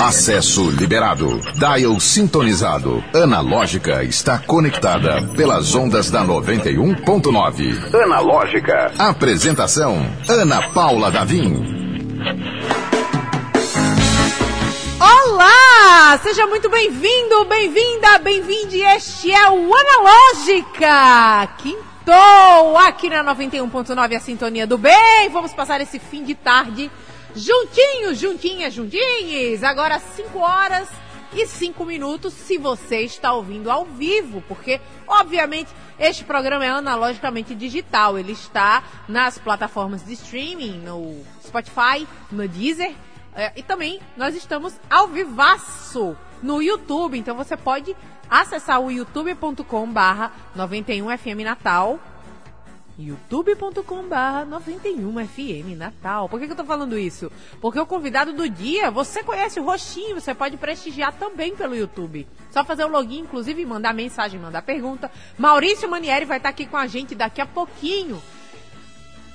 Acesso liberado. Dial sintonizado. Analógica está conectada pelas ondas da 91.9. Analógica. Apresentação: Ana Paula Davim. Olá! Seja muito bem-vindo, bem-vinda, bem-vinde. Este é o Analógica. Quintou aqui na 91.9 a sintonia do bem. Vamos passar esse fim de tarde juntinhos, juntinhas, juntinhos. Agora 5 horas e 5 minutos se você está ouvindo ao vivo, porque obviamente este programa é analogicamente digital. Ele está nas plataformas de streaming, no Spotify, no Deezer é, e também nós estamos ao vivaço no YouTube, então você pode acessar o youtube.com barra 91FM Natal youtube.com barra 91FM Natal. Por que, que eu tô falando isso? Porque o convidado do dia, você conhece o rostinho, você pode prestigiar também pelo YouTube. Só fazer o login, inclusive mandar mensagem, mandar pergunta. Maurício Manieri vai estar aqui com a gente daqui a pouquinho.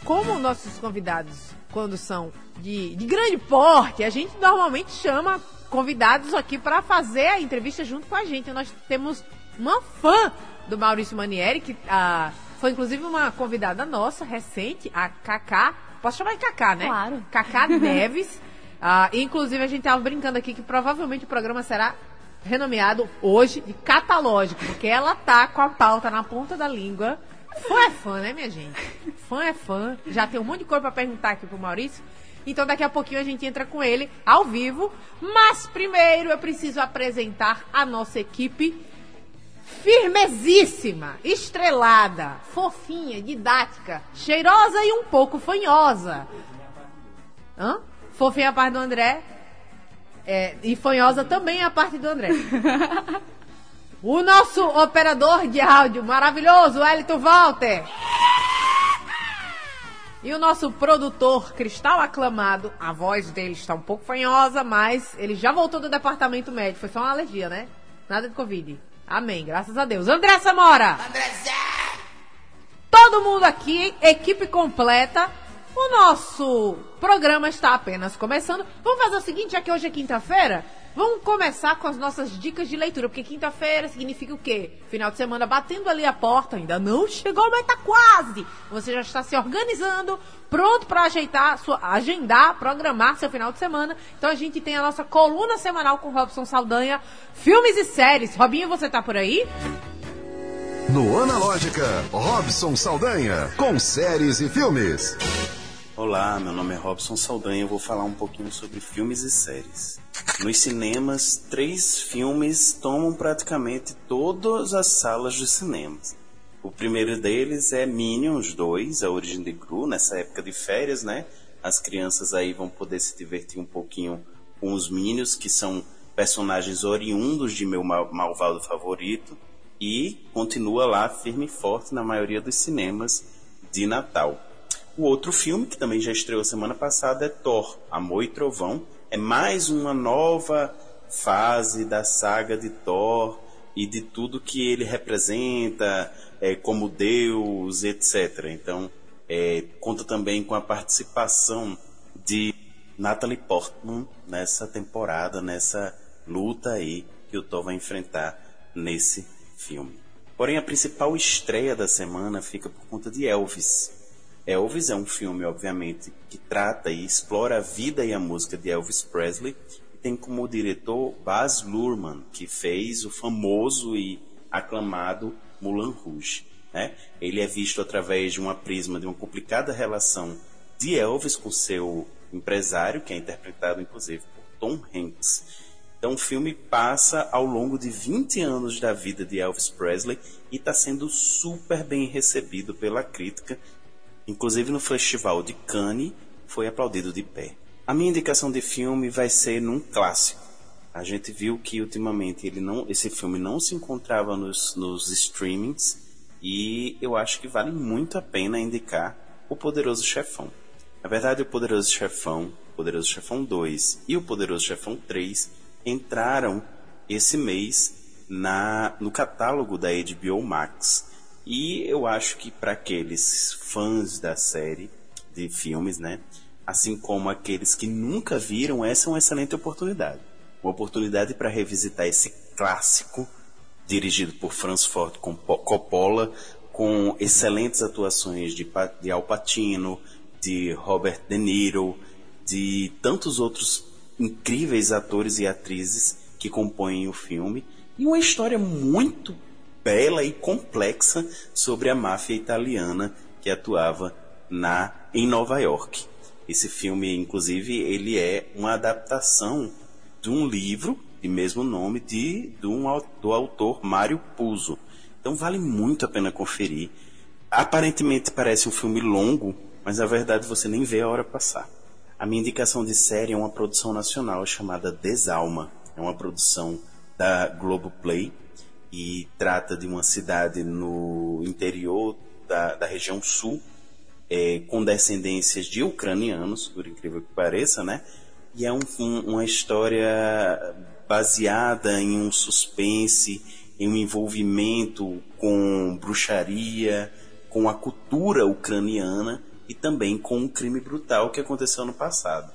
Como nossos convidados, quando são de, de grande porte, a gente normalmente chama convidados aqui para fazer a entrevista junto com a gente. Nós temos uma fã do Maurício Manieri, que ah, foi inclusive uma convidada nossa, recente, a Cacá. Posso chamar de Cacá, né? Claro. Cacá Neves. Ah, inclusive, a gente estava brincando aqui que provavelmente o programa será renomeado hoje de Catalógico, porque ela tá com a pauta na ponta da língua. Fã é fã, né, minha gente? Fã é fã. Já tem um monte de coisa para perguntar aqui pro Maurício. Então daqui a pouquinho a gente entra com ele ao vivo. Mas primeiro eu preciso apresentar a nossa equipe firmezíssima, estrelada, fofinha, didática, cheirosa e um pouco fanhosa. Hã? Fofinha a parte do André. É, e fanhosa também a parte do André. O nosso operador de áudio maravilhoso, Elton Walter. E o nosso produtor cristal aclamado, a voz dele está um pouco fanhosa, mas ele já voltou do departamento médico. Foi só uma alergia, né? Nada de Covid. Amém, graças a Deus. André Samora! Andrezé! Todo mundo aqui, equipe completa. O nosso programa está apenas começando. Vamos fazer o seguinte, já que hoje é quinta-feira, vamos começar com as nossas dicas de leitura, porque quinta-feira significa o quê? Final de semana batendo ali a porta, ainda não chegou, mas tá quase. Você já está se organizando, pronto para ajeitar, sua, agendar, programar seu final de semana. Então a gente tem a nossa coluna semanal com Robson Saldanha, filmes e séries. Robinho, você tá por aí? No Analógica, Robson Saldanha, com séries e filmes. Olá, meu nome é Robson Saldanha. Eu vou falar um pouquinho sobre filmes e séries. Nos cinemas, três filmes tomam praticamente todas as salas de cinemas. O primeiro deles é Minions 2, A Origem de Gru, nessa época de férias, né? As crianças aí vão poder se divertir um pouquinho com os Minions, que são personagens oriundos de meu mal malvado favorito, e continua lá firme e forte na maioria dos cinemas de Natal. O outro filme, que também já estreou semana passada, é Thor, Amor e Trovão. É mais uma nova fase da saga de Thor e de tudo que ele representa, é, como Deus, etc. Então, é, conta também com a participação de Natalie Portman nessa temporada, nessa luta aí que o Thor vai enfrentar nesse filme. Porém, a principal estreia da semana fica por conta de Elvis, Elvis é um filme, obviamente, que trata e explora a vida e a música de Elvis Presley e tem como diretor Baz Luhrmann, que fez o famoso e aclamado Moulin Rouge. Né? Ele é visto através de uma prisma de uma complicada relação de Elvis com seu empresário, que é interpretado inclusive por Tom Hanks. Então o filme passa ao longo de 20 anos da vida de Elvis Presley e está sendo super bem recebido pela crítica Inclusive no Festival de Cannes foi aplaudido de pé. A minha indicação de filme vai ser num clássico. A gente viu que ultimamente ele não, esse filme não se encontrava nos, nos streamings e eu acho que vale muito a pena indicar O Poderoso Chefão. Na verdade, O Poderoso Chefão, O Poderoso Chefão 2 e O Poderoso Chefão 3 entraram esse mês na, no catálogo da HBO Max. E eu acho que para aqueles fãs da série de filmes, né, assim como aqueles que nunca viram, essa é uma excelente oportunidade. Uma oportunidade para revisitar esse clássico dirigido por Francis Ford Coppola, com excelentes atuações de, de Al Pacino, de Robert De Niro, de tantos outros incríveis atores e atrizes que compõem o filme, e uma história muito bela e complexa sobre a máfia italiana que atuava na em Nova York. Esse filme, inclusive, ele é uma adaptação de um livro de mesmo nome de, de um, do autor Mário Puzo. Então vale muito a pena conferir. Aparentemente parece um filme longo, mas na verdade você nem vê a hora passar. A minha indicação de série é uma produção nacional chamada Desalma. É uma produção da Globoplay e trata de uma cidade no interior da, da região sul, é, com descendências de ucranianos, por incrível que pareça, né? E é um, um, uma história baseada em um suspense, em um envolvimento com bruxaria, com a cultura ucraniana e também com um crime brutal que aconteceu no passado.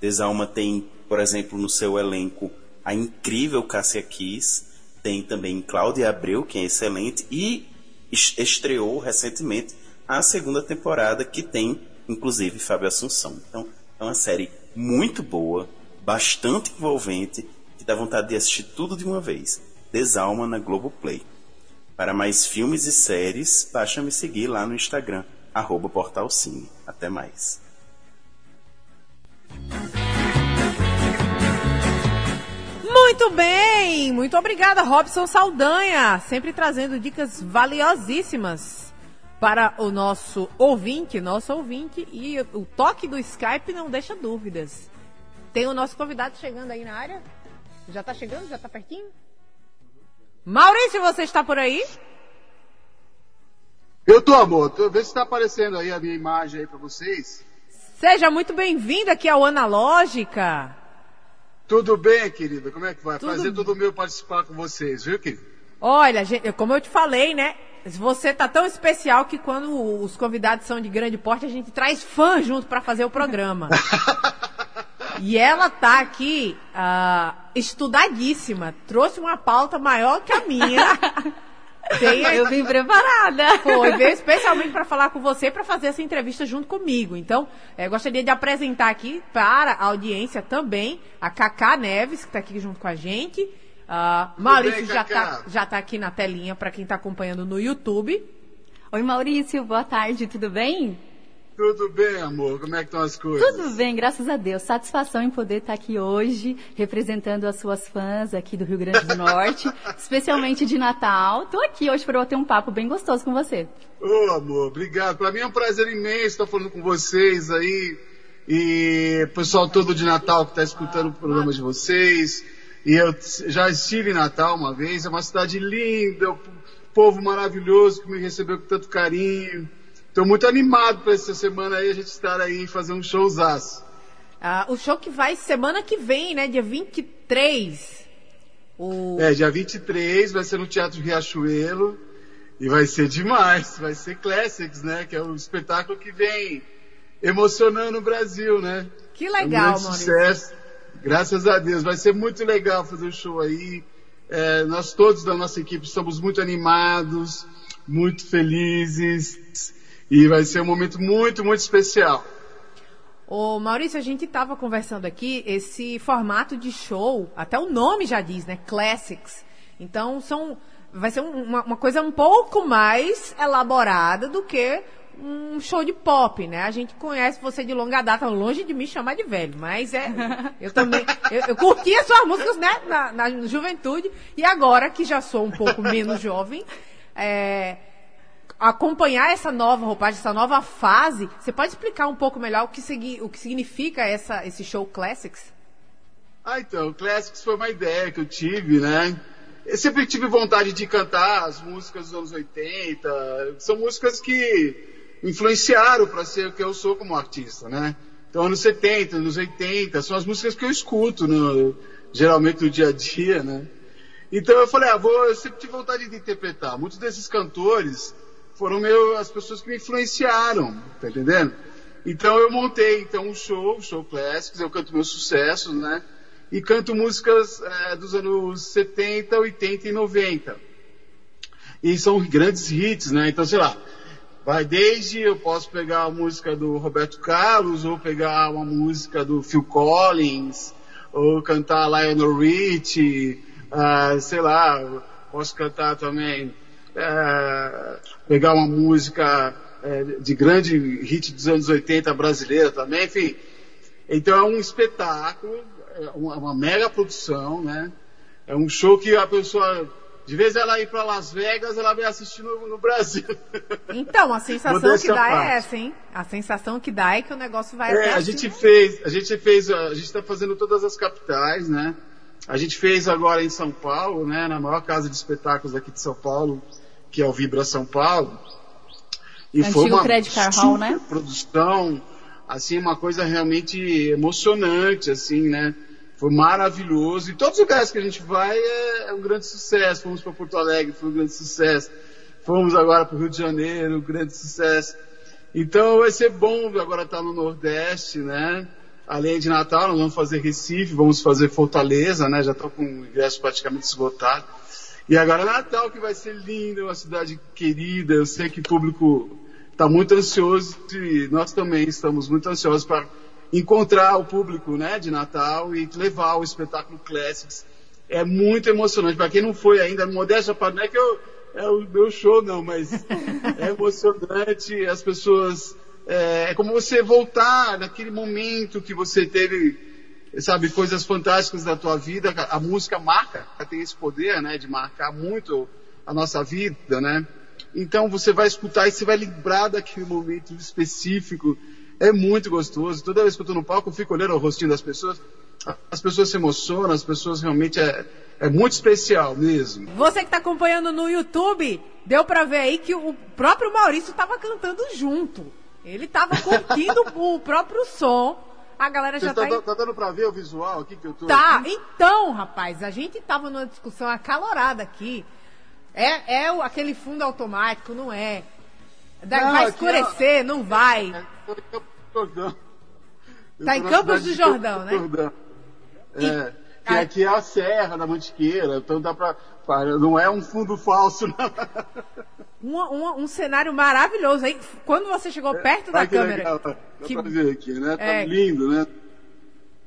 Desalma tem, por exemplo, no seu elenco a incrível Cássia Kiss, tem também Cláudia Abreu, que é excelente, e estreou recentemente a segunda temporada, que tem, inclusive, Fábio Assunção. Então, é uma série muito boa, bastante envolvente, que dá vontade de assistir tudo de uma vez. Desalma na Globoplay. Para mais filmes e séries, basta me seguir lá no Instagram, arroba portalcine. Até mais. Muito bem! Muito obrigada, Robson Saldanha, sempre trazendo dicas valiosíssimas para o nosso ouvinte, nosso ouvinte, e o toque do Skype não deixa dúvidas. Tem o nosso convidado chegando aí na área? Já está chegando? Já está pertinho? Maurício, você está por aí? Eu tô, amor. Tô, vê se está aparecendo aí a minha imagem aí para vocês. Seja muito bem-vindo aqui ao Analógica. Tudo bem, querida? Como é que vai? Tudo... Prazer todo meu participar com vocês, viu, querido? Olha, gente, como eu te falei, né? Você tá tão especial que quando os convidados são de grande porte, a gente traz fã junto para fazer o programa. E ela tá aqui uh, estudadíssima. Trouxe uma pauta maior que a minha. Tem... Eu vim preparada. Foi, veio especialmente para falar com você, para fazer essa entrevista junto comigo. Então, é, gostaria de apresentar aqui para a audiência também a Cacá Neves, que está aqui junto com a gente. Uh, Maurício bem, já, está já tá aqui na telinha para quem está acompanhando no YouTube. Oi, Maurício, boa tarde, tudo bem? Tudo bem, amor? Como é que estão as coisas? Tudo bem, graças a Deus. Satisfação em poder estar aqui hoje, representando as suas fãs aqui do Rio Grande do Norte, especialmente de Natal. Estou aqui hoje para bater um papo bem gostoso com você. Ô, oh, amor, obrigado. Para mim é um prazer imenso estar falando com vocês aí. E o pessoal todo de Natal que está escutando o programa de vocês. E eu já estive em Natal uma vez, é uma cidade linda, um povo maravilhoso que me recebeu com tanto carinho. Estou muito animado para essa semana aí a gente estar aí e fazer um showzaço. Ah, o show que vai semana que vem, né? Dia 23. O... É, dia 23 vai ser no Teatro Riachuelo. E vai ser demais. Vai ser Classics, né? Que é o espetáculo que vem emocionando o Brasil, né? Que legal, é um sucesso. Graças a Deus. Vai ser muito legal fazer o show aí. É, nós todos da nossa equipe estamos muito animados, muito felizes. E vai ser um momento muito, muito especial. Ô Maurício, a gente estava conversando aqui, esse formato de show, até o nome já diz, né? Classics. Então são, vai ser uma, uma coisa um pouco mais elaborada do que um show de pop, né? A gente conhece você de longa data, longe de me chamar de velho, mas é. Eu também. Eu, eu curti as suas músicas, né? Na, na, juventude. E agora, que já sou um pouco menos jovem, é, acompanhar essa nova roupagem, essa nova fase, você pode explicar um pouco melhor o que, o que significa essa, esse show Classics? Ah, então, Classics foi uma ideia que eu tive, né? Eu sempre tive vontade de cantar as músicas dos anos 80. São músicas que influenciaram para ser o que eu sou como artista, né? Então, anos 70, anos 80, são as músicas que eu escuto, no, geralmente no dia a dia, né? Então eu falei, ah, vou, eu sempre tive vontade de interpretar. Muitos desses cantores foram meu, as pessoas que me influenciaram, tá entendendo? Então eu montei então um show, um show Classics, eu canto meus sucessos, né? E canto músicas é, dos anos 70, 80 e 90. E são grandes hits, né? Então, sei lá, vai desde eu posso pegar a música do Roberto Carlos, ou pegar uma música do Phil Collins, ou cantar Lionel Richie, uh, sei lá, posso cantar também, uh, pegar uma música uh, de grande hit dos anos 80 brasileira também, enfim. Então é um espetáculo, é uma, uma mega produção, né? É um show que a pessoa de vez ela ir para Las Vegas, ela vem assistir no, no Brasil. Então, a sensação que dá é parte. é essa, hein? A sensação que dá é que o negócio vai é, a gente fez, a gente fez, a gente está fazendo todas as capitais, né? A gente fez agora em São Paulo, né? Na maior casa de espetáculos aqui de São Paulo, que é o Vibra São Paulo. E Antigo foi uma Credit Car Hall, né? produção, assim, uma coisa realmente emocionante, assim, né? Foi maravilhoso. E todos os lugares que a gente vai é, é um grande sucesso. Fomos para Porto Alegre, foi um grande sucesso. Fomos agora para o Rio de Janeiro, um grande sucesso. Então vai ser bom agora estar no Nordeste, né? Além de Natal, nós vamos fazer Recife, vamos fazer Fortaleza, né? Já estou com o ingresso praticamente esgotado. E agora Natal, que vai ser lindo, uma cidade querida. Eu sei que o público está muito ansioso e nós também estamos muito ansiosos para encontrar o público né, de Natal e levar o espetáculo Classics. É muito emocionante. Para quem não foi ainda, modéstia para não é que eu, é o meu show, não, mas é emocionante. As pessoas. É, é como você voltar naquele momento que você teve, sabe, coisas fantásticas da tua vida. A música marca, tem esse poder, né, de marcar muito a nossa vida, né? Então você vai escutar e você vai lembrar daquele momento específico é muito gostoso. Toda vez que eu estou no palco, eu fico olhando o rostinho das pessoas. As pessoas se emocionam, as pessoas realmente é, é muito especial mesmo. Você que está acompanhando no YouTube, deu para ver aí que o próprio Maurício estava cantando junto. Ele estava curtindo o próprio som. A galera já tá. Tá, tá dando pra ver o visual aqui que eu tô. Tá, aqui? então, rapaz, a gente tava numa discussão acalorada aqui. É, é aquele fundo automático, não é? Não, vai escurecer, não vai. É, Jordão. Tá em Campos do Jordão, né? Jordão. É, que aqui é a Serra da Mantiqueira, então dá pra. Não é um fundo falso, não. Um, um, um cenário maravilhoso. Aí, quando você chegou perto da câmera. Legal. Dá que, pra ver aqui, né? Tá é, lindo, né?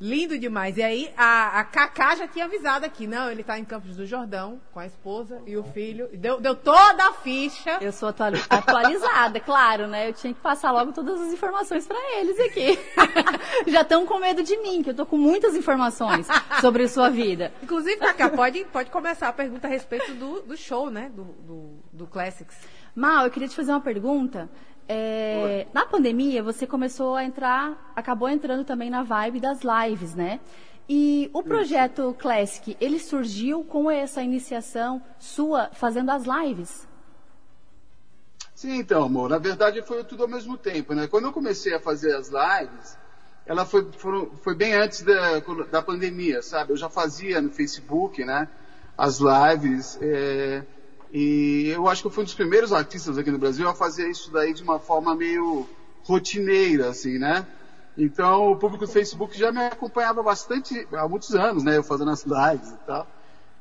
Lindo demais. E aí a, a Cacá já tinha avisado aqui, não, ele tá em Campos do Jordão com a esposa e o filho. Deu, deu toda a ficha. Eu sou atualizada, claro, né? Eu tinha que passar logo todas as informações para eles aqui. já estão com medo de mim, que eu tô com muitas informações sobre a sua vida. Inclusive, Cacá, pode, pode começar a pergunta a respeito do, do show, né? Do, do, do Classics. Mal, eu queria te fazer uma pergunta. É, na pandemia, você começou a entrar, acabou entrando também na vibe das lives, né? E o projeto Classic, ele surgiu com essa iniciação sua fazendo as lives? Sim, então, amor. Na verdade, foi tudo ao mesmo tempo, né? Quando eu comecei a fazer as lives, ela foi, foi, foi bem antes da, da pandemia, sabe? Eu já fazia no Facebook, né? As lives. É, e eu acho que eu fui um dos primeiros artistas aqui no Brasil a fazer isso daí de uma forma meio rotineira, assim, né? Então, o público do Facebook já me acompanhava bastante, há muitos anos, né? Eu fazendo as lives e tal.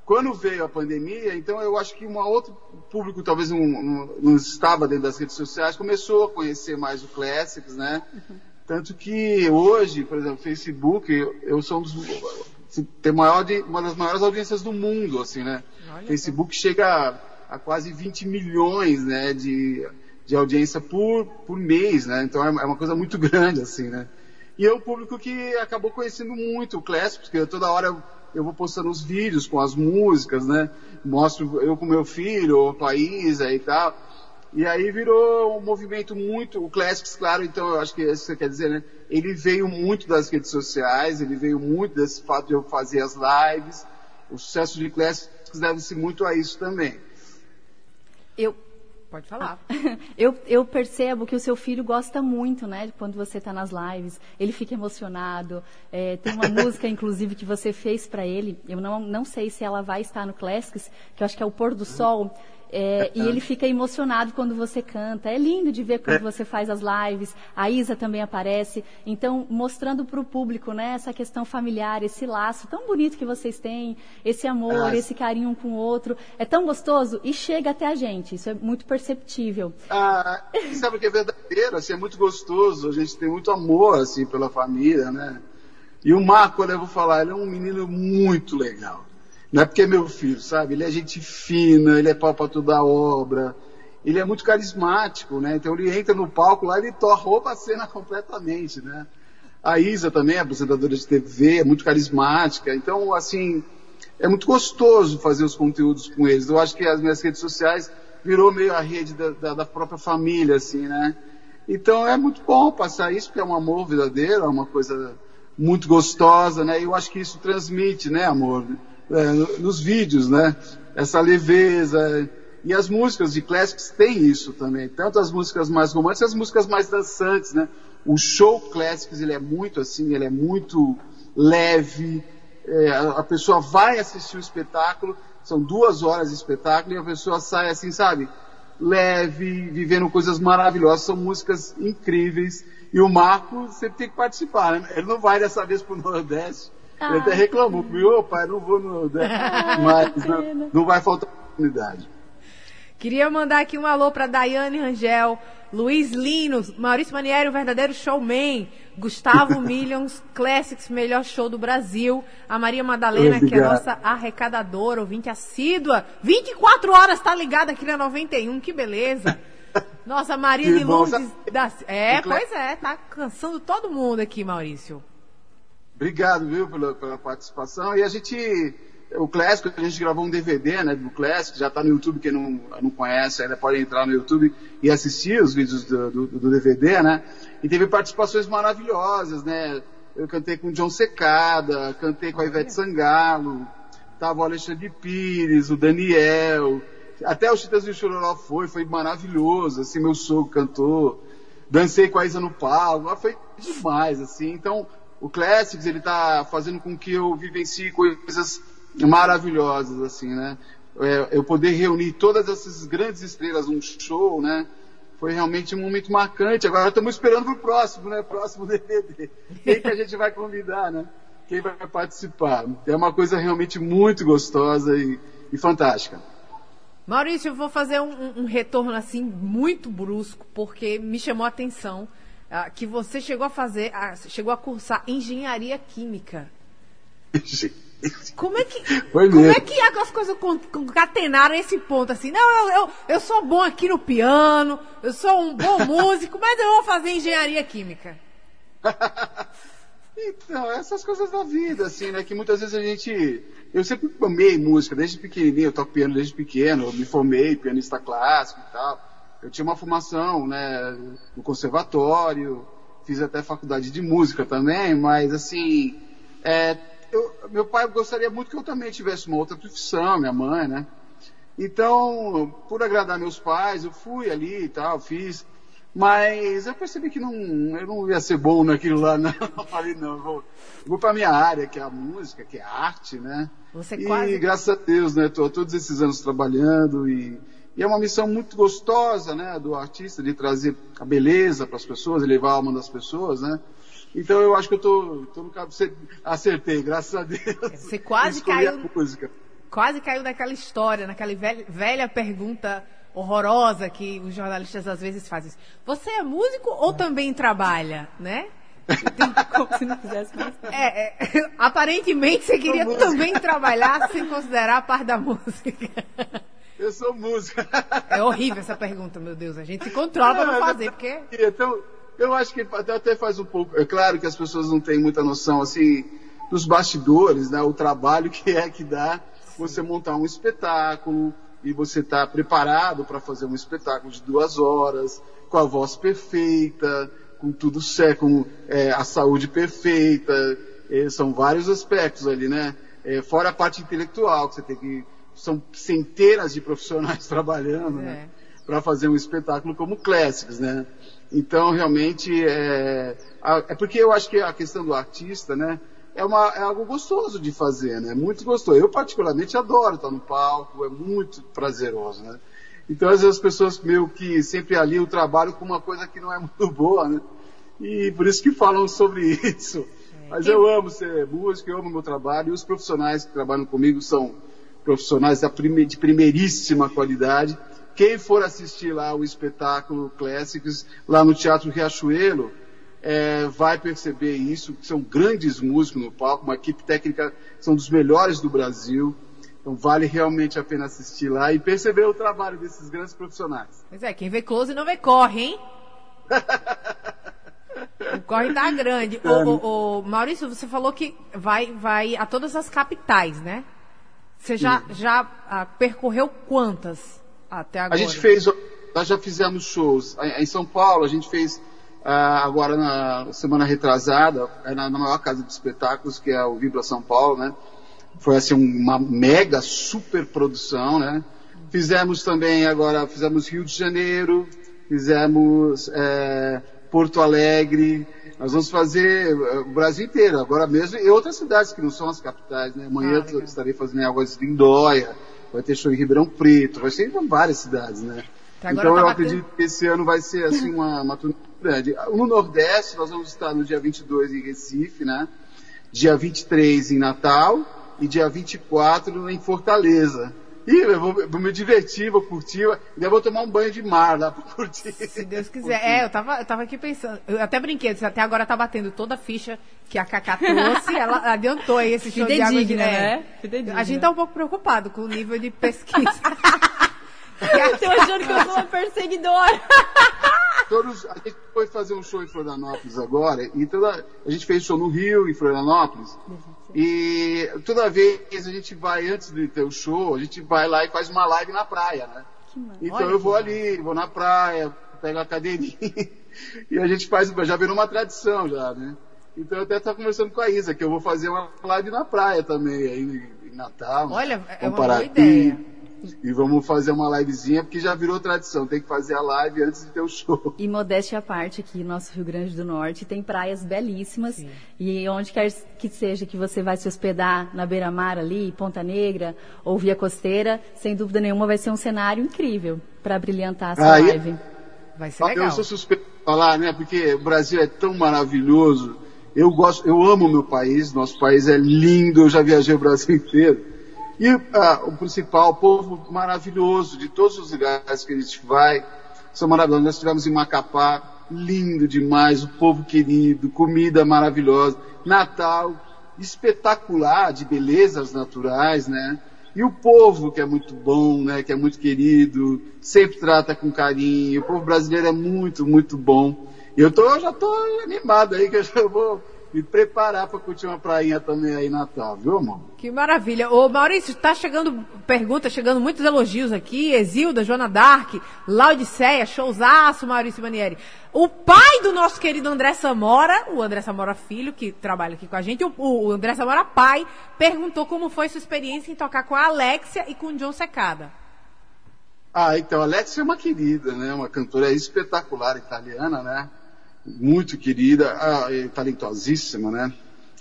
Quando veio a pandemia, então eu acho que um outro público, talvez não, não, não, estava dentro das redes sociais, começou a conhecer mais o Classics, né? Uhum. Tanto que hoje, por exemplo, Facebook, eu, eu sou um dos, tem maior de, uma das maiores audiências do mundo, assim, né? Olha Facebook chega a quase 20 milhões né, de, de audiência por, por mês, né? Então é, é uma coisa muito grande, assim, né? E é um público que acabou conhecendo muito o Classic, porque toda hora eu, vou postando os vídeos com as músicas, né? Mostro eu com meu filho, o país e tal. E aí virou um movimento muito, o Classics, claro, então eu acho que isso que você quer dizer, né? Ele veio muito das redes sociais, ele veio muito desse fato de eu fazer as lives. O sucesso de Classics deve-se muito a isso também. Eu Pode falar. eu, eu percebo que o seu filho gosta muito, né? De quando você está nas lives. Ele fica emocionado. É, tem uma música, inclusive, que você fez para ele. Eu não, não sei se ela vai estar no Classics, que eu acho que é o Pôr do Sol. É, e ele fica emocionado quando você canta. É lindo de ver quando você faz as lives. A Isa também aparece. Então, mostrando para o público né, essa questão familiar, esse laço tão bonito que vocês têm, esse amor, Ah, esse carinho um com o outro. É tão gostoso e chega até a gente. Isso é muito perceptível. Ah, sabe o que é verdadeiro? Assim, é muito gostoso. A gente tem muito amor assim pela família, né? E o Marco, olha, eu vou falar, ele é um menino muito legal. Não é porque é meu filho, sabe? Ele é gente fina, ele é pau pra toda obra. Ele é muito carismático, né? Então ele entra no palco lá e ele to- a cena completamente, né? A Isa também, apresentadora de TV, é muito carismática. Então, assim, é muito gostoso fazer os conteúdos com eles. Eu acho que as minhas redes sociais virou meio a rede da, da- da própria família, assim, né? Então é muito bom passar isso, porque é um amor verdadeiro, é uma coisa muito gostosa, né? Eu acho que isso transmite, né, amor? É, no- nos vídeos, né? Essa leveza. E as músicas de classics têm isso também. Tanto as músicas mais românticas, as músicas mais dançantes, né? O show classics, ele é muito assim, ele é muito leve. É, a, pessoa vai assistir o espetáculo, são duas horas de espetáculo, e a pessoa sai assim, sabe? Leve, vivendo coisas maravilhosas, são músicas incríveis. E o Marco sempre tem que participar, né? Ele não vai dessa vez pro Nordeste. Ele até reclamou comigo, ô pai, não vou no Nordeste. Mas não, não vai faltar oportunidade. Queria mandar aqui um alô para Daiane Rangel, Luiz Lino, Maurício Manieri, o verdadeiro showman, Gustavo Millions, Classics, melhor show do Brasil, a Maria Madalena, que é Obrigado. nossa arrecadadora, ouvinte assídua, 24 horas tá ligada aqui na 91, que beleza. Nossa, Maria. Lourdes da... É, pois é, tá cansando todo mundo aqui, Maurício. Obrigado, viu, pela, pela participação. E a gente, o Clássico, a gente gravou um DVD, né, do Clássico, já está no YouTube, quem não, não conhece ainda pode entrar no YouTube e assistir os vídeos do, do, do DVD, né, e teve participações maravilhosas, né, eu cantei com o John Secada, cantei com a Ivete Sangalo, tava o Alexandre Pires, o Daniel, até o Chitas do Chororó foi, foi maravilhoso, assim, meu sogro cantou, dancei com a Isa no palco, foi demais, assim, então o Classics, ele tá fazendo com que eu vivencie coisas maravilhosas, assim, né, É, eu poder reunir todas essas grandes estrelas num show, né, foi realmente um momento marcante, agora estamos esperando pro próximo, né, próximo DVD, quem que a gente vai convidar, né, quem vai participar, é uma coisa realmente muito gostosa e, e fantástica. Maurício, eu vou fazer um, um- retorno assim muito brusco, porque me chamou a atenção ah, que você chegou a fazer, ah, chegou a cursar engenharia química. Como é que, como é que as coisas con- concatenaram esse ponto assim? Não, eu, eu, eu sou bom aqui no piano, eu sou um bom músico, mas eu vou fazer engenharia química. Então, essas coisas da vida, assim, né? Que muitas vezes a gente. Eu sempre amei música, desde pequenininho, eu toco piano desde pequeno, eu me formei pianista clássico e tal. Eu tinha uma formação, né, no conservatório, fiz até faculdade de música também, mas assim. é, eu- meu pai gostaria muito que eu também tivesse uma outra profissão, minha mãe, né? Então, por agradar meus pais, eu fui ali e tal, fiz. Mas eu percebi que não, eu não ia ser bom naquilo lá, não. Eu falei, não, eu vou, vou para minha área, que é a música, que é a arte, né? Você e quase- graças a Deus, né? Tô todos esses anos trabalhando e, e é uma missão muito gostosa, né? Do artista de trazer a beleza para as pessoas, elevar a alma das pessoas, né? Então eu acho que eu tô, tô no caminho, acertei, graças a Deus. Você quase caiu-. Quase caiu naquela história, naquela velha, velha pergunta horrorosa que os jornalistas às vezes fazem. Você é músico ou também trabalha, né? Como se não fizesse mais. É, é, aparentemente você queria também trabalhar sem considerar a parte da música. Eu sou músico. É horrível essa pergunta, meu Deus. A gente se controla pra não fazer, porque. Então, eu acho que até faz um pouco. É claro que as pessoas não têm muita noção, assim, dos bastidores, né? O trabalho que é que dá você montar um espetáculo e você estar preparado para fazer um espetáculo de duas horas, com a voz perfeita, com tudo certo, com é, a saúde perfeita. É, são vários aspectos ali, né? É, fora a parte intelectual, que você tem que. São centenas de profissionais trabalhando, né? para fazer um espetáculo como Classics, né? Então, realmente, é, é porque eu acho que a questão do artista, né? é, uma, é algo gostoso de fazer, né? Muito gostoso. Eu particularmente adoro estar no palco, é muito prazeroso, né? Então às vezes as pessoas meio que sempre ali o trabalho com uma coisa que não é muito boa, né? E por isso que falam sobre isso. Mas eu amo ser músico, eu amo meu trabalho e os profissionais que trabalham comigo são profissionais de primeiríssima qualidade. Quem for assistir lá o espetáculo Clássicos lá no Teatro Riachuelo, é, vai perceber isso, que são grandes músicos no palco, uma equipe técnica, são dos melhores do Brasil. Então vale realmente a pena assistir lá e perceber o trabalho desses grandes profissionais. Pois é, quem vê close não vê corre, hein? o corre tá grande. O, o, o, Maurício, você falou que vai, vai a todas as capitais, né? Você já, já ah, percorreu quantas até agora? A gente fez, nós já fizemos shows. Em São Paulo, a gente fez ah, agora na semana retrasada, é na, na maior casa de espetáculos, que é o Vibra São Paulo, né? Foi assim uma mega super produção, né? Fizemos também agora, fizemos Rio de Janeiro, fizemos é, Porto Alegre, nós vamos fazer eh, o Brasil inteiro, agora mesmo, e outras cidades que não são as capitais, né? Amanhã ah, estarei fazendo em Águas de Lindóia, vai ter show em Ribeirão Preto, vai ser em várias cidades, né? então eu acredito que esse ano vai ser assim uma, uma turnê grande. No Nordeste, nós vamos estar no dia 22 em Recife, né? Dia 23 em Natal e dia 24 em Fortaleza. Ih, eu vou, vou, me divertir, vou curtir, ainda vou tomar um banho de mar lá pra curtir. Se Deus quiser. É, eu tava, eu tava aqui pensando, eu até brinquei, até agora tá batendo toda a ficha que a Cacá trouxe, ela adiantou aí esse show de água de né? A gente tá um pouco preocupado com o nível de pesquisa. eu tô achando que eu sou uma perseguidora. Todos, a gente foi fazer um show em Florianópolis agora, e toda, a gente fez show no Rio, em Florianópolis, e toda vez a gente vai, antes de ter o show, a gente vai lá e faz uma live na praia, né? Então Olha eu vou ali, vou na praia, pego a cadeirinha, e a gente faz, já virou uma tradição já, né? Então eu até estava conversando com a Isa, que eu vou fazer uma live na praia também, aí em Natal. Olha, é uma boa ideia. E vamos fazer uma livezinha, porque já virou tradição, tem que fazer a live antes de ter o show. E modéstia à parte aqui, nosso Rio Grande do Norte tem praias belíssimas. Sim. E onde quer que seja que você vai se hospedar, na beira-mar ali, Ponta Negra ou Via Costeira, sem dúvida nenhuma vai ser um cenário incrível para brilhantar a sua live. Vai ser legal. Eu sou suspeito de falar, né, porque o Brasil é tão maravilhoso. Eu gosto, eu amo o meu país, nosso país é lindo, eu já viajei o Brasil inteiro. E ah, o principal, o povo maravilhoso de todos os lugares que a gente vai, são maravilhosos. Nós estivemos em Macapá, lindo demais, o povo querido, comida maravilhosa, Natal espetacular de belezas naturais, né? E o povo que é muito bom, né? Que é muito querido, sempre trata com carinho. O povo brasileiro é muito, muito bom. Eu tô, já tô animado aí que eu já vou me preparar para curtir uma prainha também aí Natal, viu, amor? Que maravilha. Ô, Maurício, tá chegando perguntas, chegando muitos elogios aqui. Exilda, Joana Dark, Laudiceia, showzaço, Maurício Manieri. O pai do nosso querido André Samora, o André Samora filho, que trabalha aqui com a gente, o, o André Samora pai, perguntou como foi sua experiência em tocar com a Alexia e com o John Secada. Ah, então, a Alexia é uma querida, né? Uma cantora espetacular italiana, né? Muito querida, talentosíssima, né?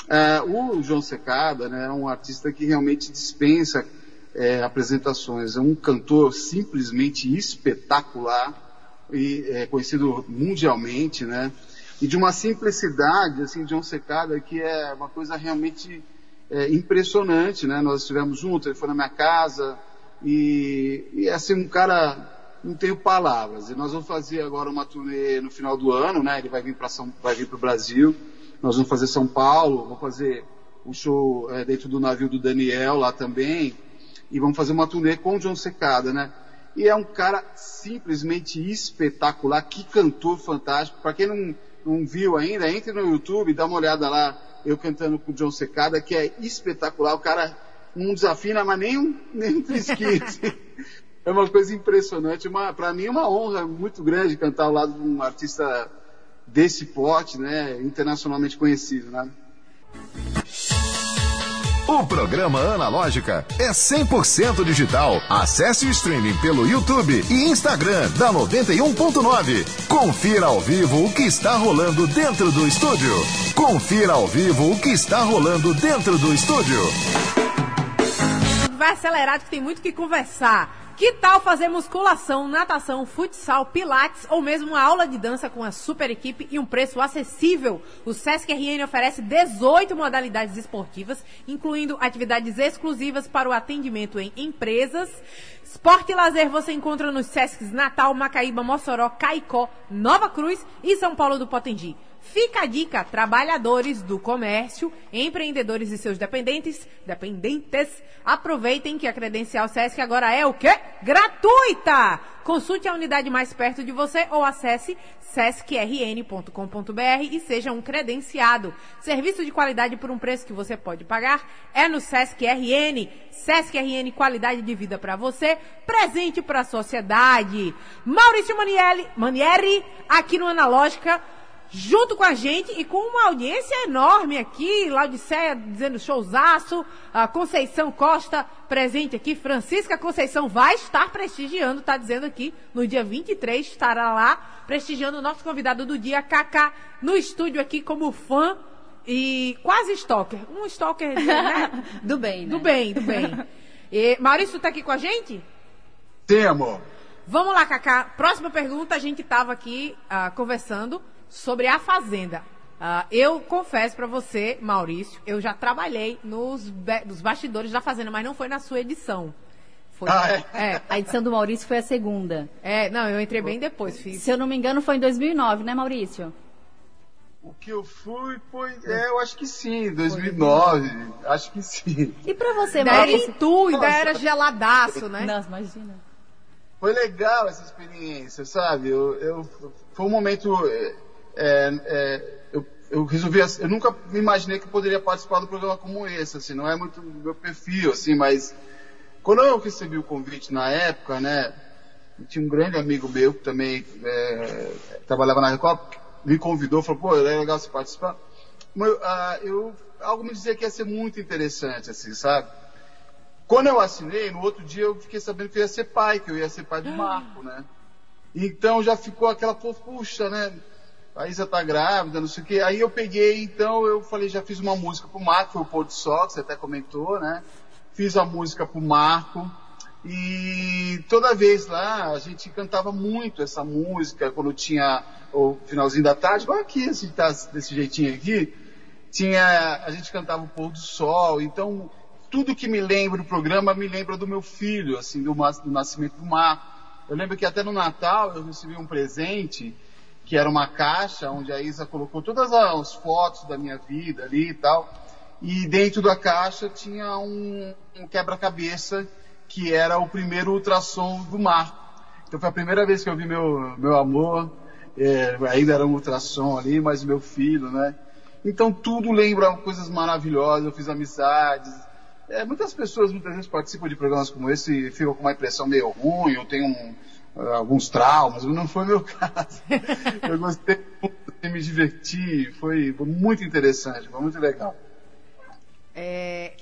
É, o João Secada né, é um artista que realmente dispensa é, apresentações. É um cantor simplesmente espetacular e é, conhecido mundialmente, né? E de uma simplicidade, assim, João Secada, que é uma coisa realmente é, impressionante, né? Nós estivemos juntos, ele foi na minha casa e, e assim, um cara não tenho palavras. E nós vamos fazer agora uma turnê no final do ano, né? Ele vai vir para São, vai vir para o Brasil. Nós vamos fazer São Paulo, vamos fazer um show é, dentro do navio do Daniel lá também. E vamos fazer uma turnê com o John Secada, né? E é um cara simplesmente espetacular, que cantor fantástico. Para quem não, não viu ainda, entre no YouTube, dá uma olhada lá, eu cantando com o John Secada, que é espetacular. O cara não desafina, mas nem um, nem um trisquinho. É uma coisa impressionante. Para mim é uma honra muito grande cantar ao lado de um artista desse porte, né, internacionalmente conhecido, né? O programa Analógica é 100% digital. Acesse o streaming pelo YouTube e Instagram da 91.9. Confira ao vivo o que está rolando dentro do estúdio. Confira ao vivo o que está rolando dentro do estúdio. Vai acelerado que tem muito que conversar. Que tal fazer musculação, natação, futsal, pilates ou mesmo uma aula de dança com a super equipe e um preço acessível? O Sesc RN oferece 18 modalidades esportivas, incluindo atividades exclusivas para o atendimento em empresas. Esporte e lazer você encontra nos Sescs Natal, Macaíba, Mossoró, Caicó, Nova Cruz e São Paulo do Potengi. Fica a dica, trabalhadores do comércio, empreendedores e seus dependentes, dependentes, aproveitem que a credencial SESC agora é o quê? Gratuita! Consulte a unidade mais perto de você ou acesse sescrn.com.br e seja um credenciado. Serviço de qualidade por um preço que você pode pagar é no Sesc RN. Sesc RN, qualidade de vida para você, presente para a sociedade. Maurício Manieri, Manieri, aqui no Analógica, junto com a gente e com uma audiência enorme aqui, Laodiceia dizendo showzaço, a Conceição Costa presente aqui, Francisca Conceição vai estar prestigiando, está dizendo aqui, no dia 23 estará lá prestigiando o nosso convidado do dia, Kaká, no estúdio aqui como fã e quase stalker, um stalker né? Do bem, né? do bem, do bem. E, Maurício está aqui com a gente? Sim, amor. Vamos lá, Kaká. Próxima pergunta, a gente estava aqui ah, conversando sobre a Fazenda. Ah, eu confesso para você, Maurício, eu já trabalhei nos, nos bastidores da Fazenda, mas não foi na sua edição. Foi, Ah, é? é, A edição do Maurício foi a segunda. é, não, eu entrei bem depois, fiz. Se eu não me engano, foi em 2009, né, Maurício? O que eu fui foi. É, eu acho que sim, 2009. Acho que sim. E pra você, Ainda era em Maurício? tu, ainda era geladaço, né? Nossa, imagina. Foi legal essa experiência, sabe? Eu, eu- foi um momento. É, é, eu, eu resolvi. Eu nunca me imaginei que eu poderia participar de um programa como esse, assim, não é muito meu perfil, assim, mas quando eu recebi o convite na época, né? Tinha um grande amigo meu que também é, trabalhava na Record, me convidou, falou, pô, é legal você participar. Mas, eu, ah, eu, algo me dizia que ia ser muito interessante, assim, sabe? Quando eu assinei, no outro dia eu fiquei sabendo que eu ia ser pai, que eu ia ser pai do Marco, né? Então já ficou aquela, pô, puxa, né? A Isa tá grávida, não sei o quê. Aí eu peguei, então eu falei, já fiz uma música pro Marco, foi o Pôr do Sol, que você até comentou, né? Fiz a música pro Marco. E toda vez lá a gente cantava muito essa música quando tinha o finalzinho da tarde, igual aqui, assim, tá desse jeitinho aqui, tinha, a gente cantava o pôr do sol, então tudo que me lembra do programa me lembra do meu filho, assim, do, do nascimento do Marco. Eu lembro que até no Natal eu recebi um presente que era uma caixa onde a Isa colocou todas as fotos da minha vida ali e tal. E dentro da caixa tinha um, um quebra-cabeça que era o primeiro ultrassom do Marco. Então foi a primeira vez que eu vi meu, meu amor, é, ainda era um ultrassom ali, mas meu filho, né? Então tudo lembra coisas maravilhosas, eu fiz amizades. É, muitas pessoas muitas vezes participam de programas como esse e ficam com uma impressão meio ruim, ou tem um, alguns traumas, mas não foi meu caso. eu gostei muito, me diverti, foi, muito interessante, foi muito legal. É,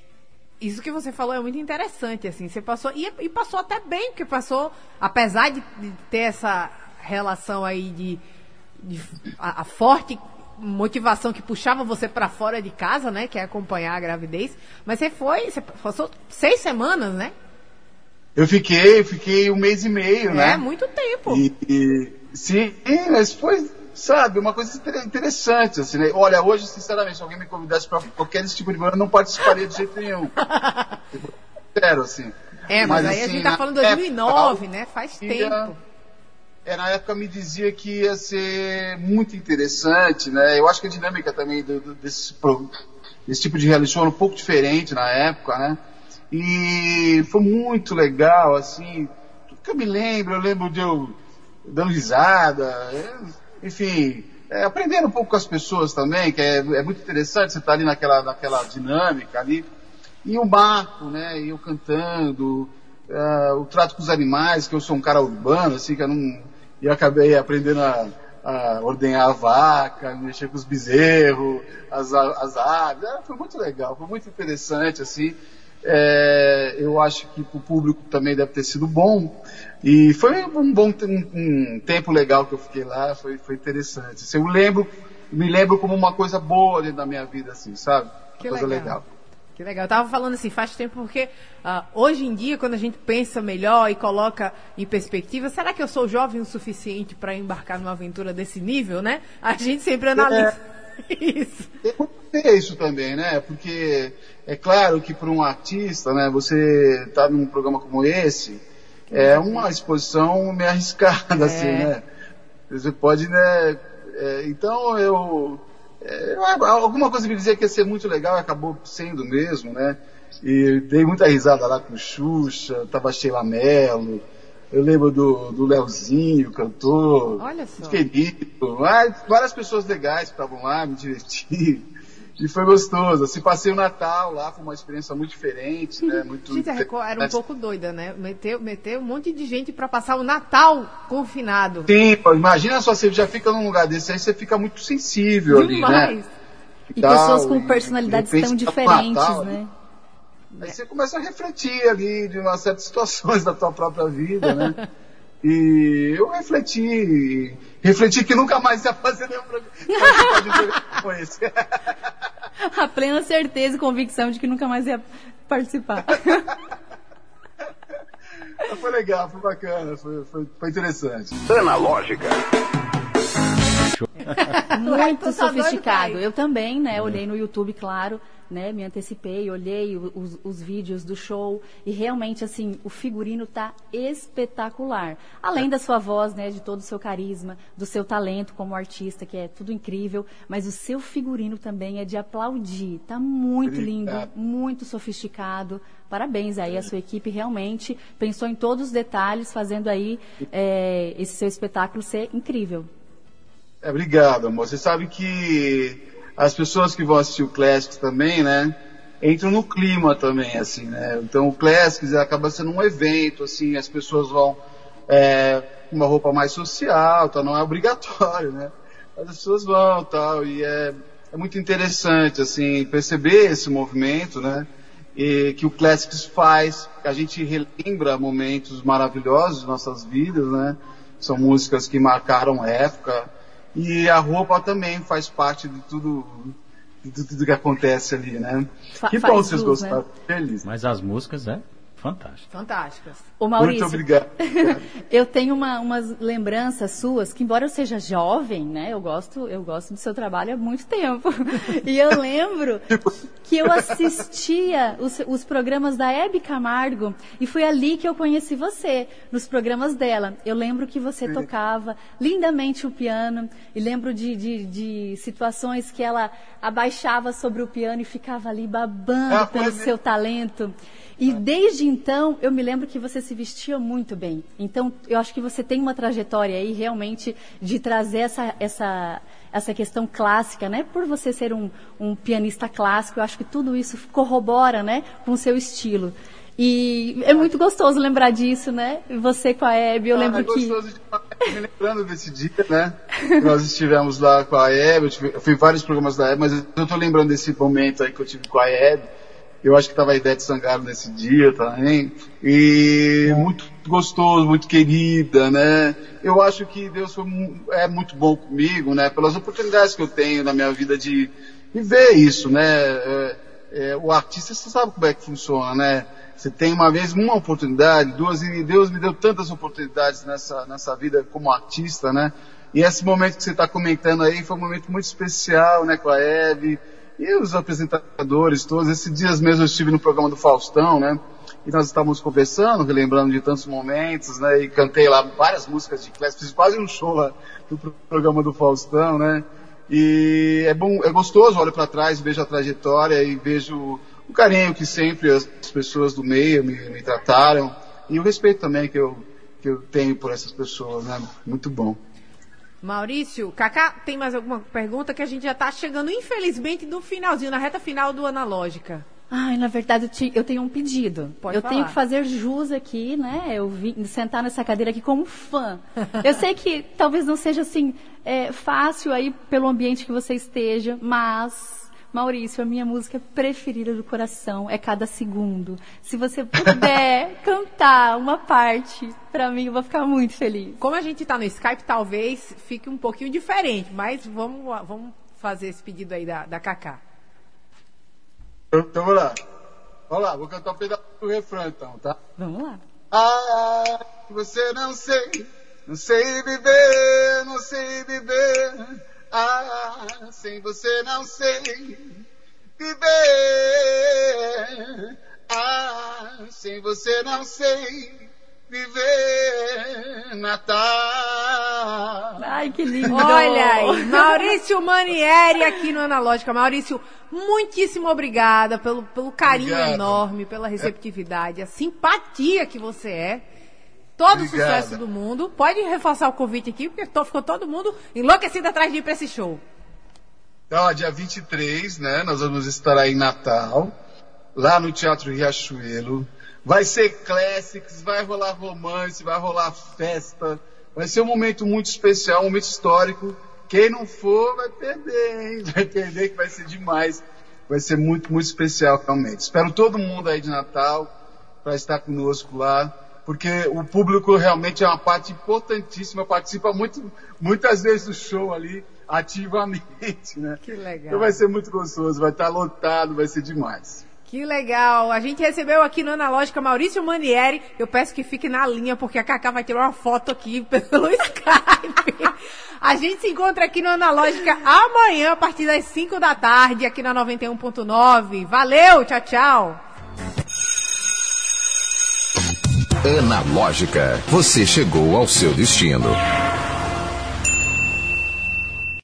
isso que você falou é muito interessante, assim. Você passou. E, e passou até bem, porque passou, apesar de, de ter essa relação aí de. de a, a forte motivação que puxava você pra fora de casa, né? Que é acompanhar a gravidez. Mas você foi. Você passou seis semanas, né? Eu fiquei, fiquei um mês e meio, né? É muito tempo. E, e- sim, mas foi, sabe, uma coisa inter- interessante, assim, né? Olha, hoje, sinceramente, se alguém me convidasse para qualquer tipo de programa, eu não participaria de jeito nenhum. Sério, assim. É, mas, aí a assim, gente tá falando 2009, né? Faz tempo. É, na época me dizia que ia ser muito interessante, né? Eu acho que a dinâmica também do- do- desse, desse tipo de reality show era um pouco diferente na época, né? E foi muito legal, assim. Tudo que eu me lembro, eu lembro de eu dando risada, é, enfim, é, aprendendo um pouco com as pessoas também, que é, é muito interessante você estar ali naquela, naquela dinâmica ali. E o Marco, né? E eu cantando, ah, o trato com os animais, que eu sou um cara urbano, assim, que eu não. E acabei aprendendo a, a ordenhar a vaca, mexer com os bezerros, as, as aves. É, foi muito legal, foi muito interessante, assim. É, eu acho que para o público também deve ter sido bom. E foi um bom um, um tempo legal que eu fiquei lá, foi, foi interessante. Assim, eu lembro, me lembro como uma coisa boa dentro da minha vida, assim, sabe? Que coisa legal. legal. Que legal. Eu tava falando assim, faz tempo porque ah, hoje em dia, quando a gente pensa melhor e coloca em perspectiva, será que eu sou jovem o suficiente para embarcar numa aventura desse nível, né? A gente sempre analisa isso. É isso também, né? Porque é claro que para um artista, né, você tá num programa como esse, é uma exposição meio arriscada, assim, né? Você pode, né? é, então eu, é, Alguma coisa me dizia que ia ser muito legal e acabou sendo mesmo, né? E dei muita risada lá com o Xuxa, tava Sheila Mello. Eu lembro do, do Leozinho, cantor. Olha só. Querido. Várias pessoas legais que estavam lá, me diverti. E foi gostoso. Assim, passei o Natal lá, foi uma experiência muito diferente, né? Muito Gente, a Record era um pouco doida, né? Meteu, meteu um monte de gente para passar o Natal confinado. Sim, imagina só, você já fica num lugar desse, aí você fica muito sensível ali, né? Demais. E Tal, pessoas com e, personalidades tão diferentes, Natal, né? Aí você começa a refletir ali de uma certas situações da tua própria vida, né? E eu refleti, refleti que nunca mais ia fazer nenhum programa esse. A plena certeza e convicção de que nunca mais ia participar. Foi legal, foi bacana, foi, foi, foi interessante. Analógica. Muito Tô só doido, sofisticado. Eu também, né? Olhei no YouTube, claro, né? Me antecipei, olhei os, os vídeos do show e realmente, assim, o figurino tá espetacular. Além da sua voz, né? De todo o seu carisma, do seu talento como artista, que é tudo incrível, mas o seu figurino também é de aplaudir. Tá muito lindo, Obrigado. muito sofisticado. Parabéns aí, a sua equipe realmente pensou em todos os detalhes, fazendo aí é, esse seu espetáculo ser incrível. É, obrigado, amor. Você sabe que as pessoas que vão assistir o Classics também, né, entram no clima também, assim, né? Então o Classics acaba sendo um evento, assim, as pessoas vão é, uma roupa mais social, tá? não é obrigatório, né? As pessoas vão, tal, e é, é muito interessante, assim, perceber esse movimento, né? E que o Classics faz, que a gente relembra momentos maravilhosos de nossas vidas, né? São músicas que marcaram época. E a roupa também faz parte de tudo, de tudo que acontece ali, né? Fa- que bom vocês né? gostaram. Feliz. Mas as músicas é fantástico. Fantásticas. Ô Maurício, Muito obrigado. eu tenho uma, umas lembranças suas que, embora eu seja jovem, né, eu gosto, eu gosto do seu trabalho há muito tempo. E eu lembro que eu assistia os, os programas da Hebe Camargo e foi ali que eu conheci você, nos programas dela. Eu lembro que você tocava lindamente o piano e lembro de, de, de situações que ela abaixava sobre o piano e ficava ali babando Ah, pelo mesmo. seu talento. E desde então, eu me lembro que você se vestia muito bem. Então, eu acho que você tem uma trajetória aí realmente de trazer essa, essa, essa questão clássica, né? Por você ser um, um pianista clássico, eu acho que tudo isso corrobora, né? Com o seu estilo. E é muito gostoso lembrar disso, né? Você com a Hebe, eu Ah, lembro é que... gostoso de me lembrando desse dia, né? Nós estivemos lá com a Hebe, eu, tive- eu fui em vários programas da Hebe, mas eu tô lembrando desse momento aí que eu tive com a Hebe. Eu acho que tava a Ivete Sangalo nesse dia também. E muito gostoso, muito querida, né? Eu acho que Deus foi, é muito bom comigo, né? Pelas oportunidades que eu tenho na minha vida de viver isso, né? É, é, o artista, você sabe como é que funciona, né? Você tem uma vez uma oportunidade, duas, e Deus me deu tantas oportunidades nessa, nessa vida como artista, né? E esse momento que você está comentando aí foi um momento muito especial, né, com a Eve e os apresentadores todos. Esses dias mesmo eu estive no programa do Faustão, né? E nós estávamos conversando, relembrando de tantos momentos, né? E cantei lá várias músicas de classe, fiz quase um show lá no pro- programa do Faustão, né? E é bom, é gostoso, olho para trás, vejo a trajetória e vejo o carinho que sempre as pessoas do meio me, me trataram e o respeito também que eu, que eu tenho por essas pessoas, né? Muito bom. Maurício, Kaká, tem mais alguma pergunta que a gente já tá chegando, infelizmente, no finalzinho, na reta final do Analógica. Ai, na verdade, eu, te- eu tenho um pedido. Pode eu falar. tenho que fazer jus aqui, né? Eu vim sentar nessa cadeira aqui como fã. eu sei que talvez não seja assim é, fácil aí pelo ambiente que você esteja, mas Maurício, a minha música preferida do coração é Cada Segundo. Se você puder cantar uma parte pra mim, eu vou ficar muito feliz. Como a gente tá no Skype, talvez fique um pouquinho diferente, mas vamos, vamos fazer esse pedido aí da, da Cacá. Então vamos lá. Vamos lá, vou cantar um pedaço do refrão então, tá? Vamos lá. Ah, você não sei, não sei viver, não sei viver. Ah, sem você não sei viver. Ah, sem você não sei viver. Natal. Ai, que lindo. Olha aí, Maurício Manieri aqui no Analógica. Maurício, muitíssimo obrigada pelo, pelo carinho Obrigado. enorme, pela receptividade, a simpatia que você é. Todo o Obrigada. sucesso do mundo. Pode reforçar o convite aqui, porque to- ficou todo mundo enlouquecido atrás de ir pra esse show. Então, ó, dia 23, né? Nós vamos estar aí em Natal, lá no Teatro Riachuelo. Vai ser classics, vai rolar romance, vai rolar festa. Vai ser um momento muito especial, um momento histórico. Quem não for vai perder, hein? Vai perder que vai ser demais. Vai ser muito, muito especial realmente. Espero todo mundo aí de Natal para estar conosco lá, porque o público realmente é uma parte importantíssima, participa muito, muitas vezes do show ali, ativamente, né? Que legal. Então vai ser muito gostoso, vai estar lotado, vai ser demais. Que legal. A gente recebeu aqui no Analógica Maurício Manieri. Eu peço que fique na linha, porque a Cacá vai tirar uma foto aqui pelo Skype. A gente se encontra aqui no Analógica amanhã, a partir das 5 da tarde, aqui na 91.9. Valeu, tchau, tchau. Analógica, você chegou ao seu destino.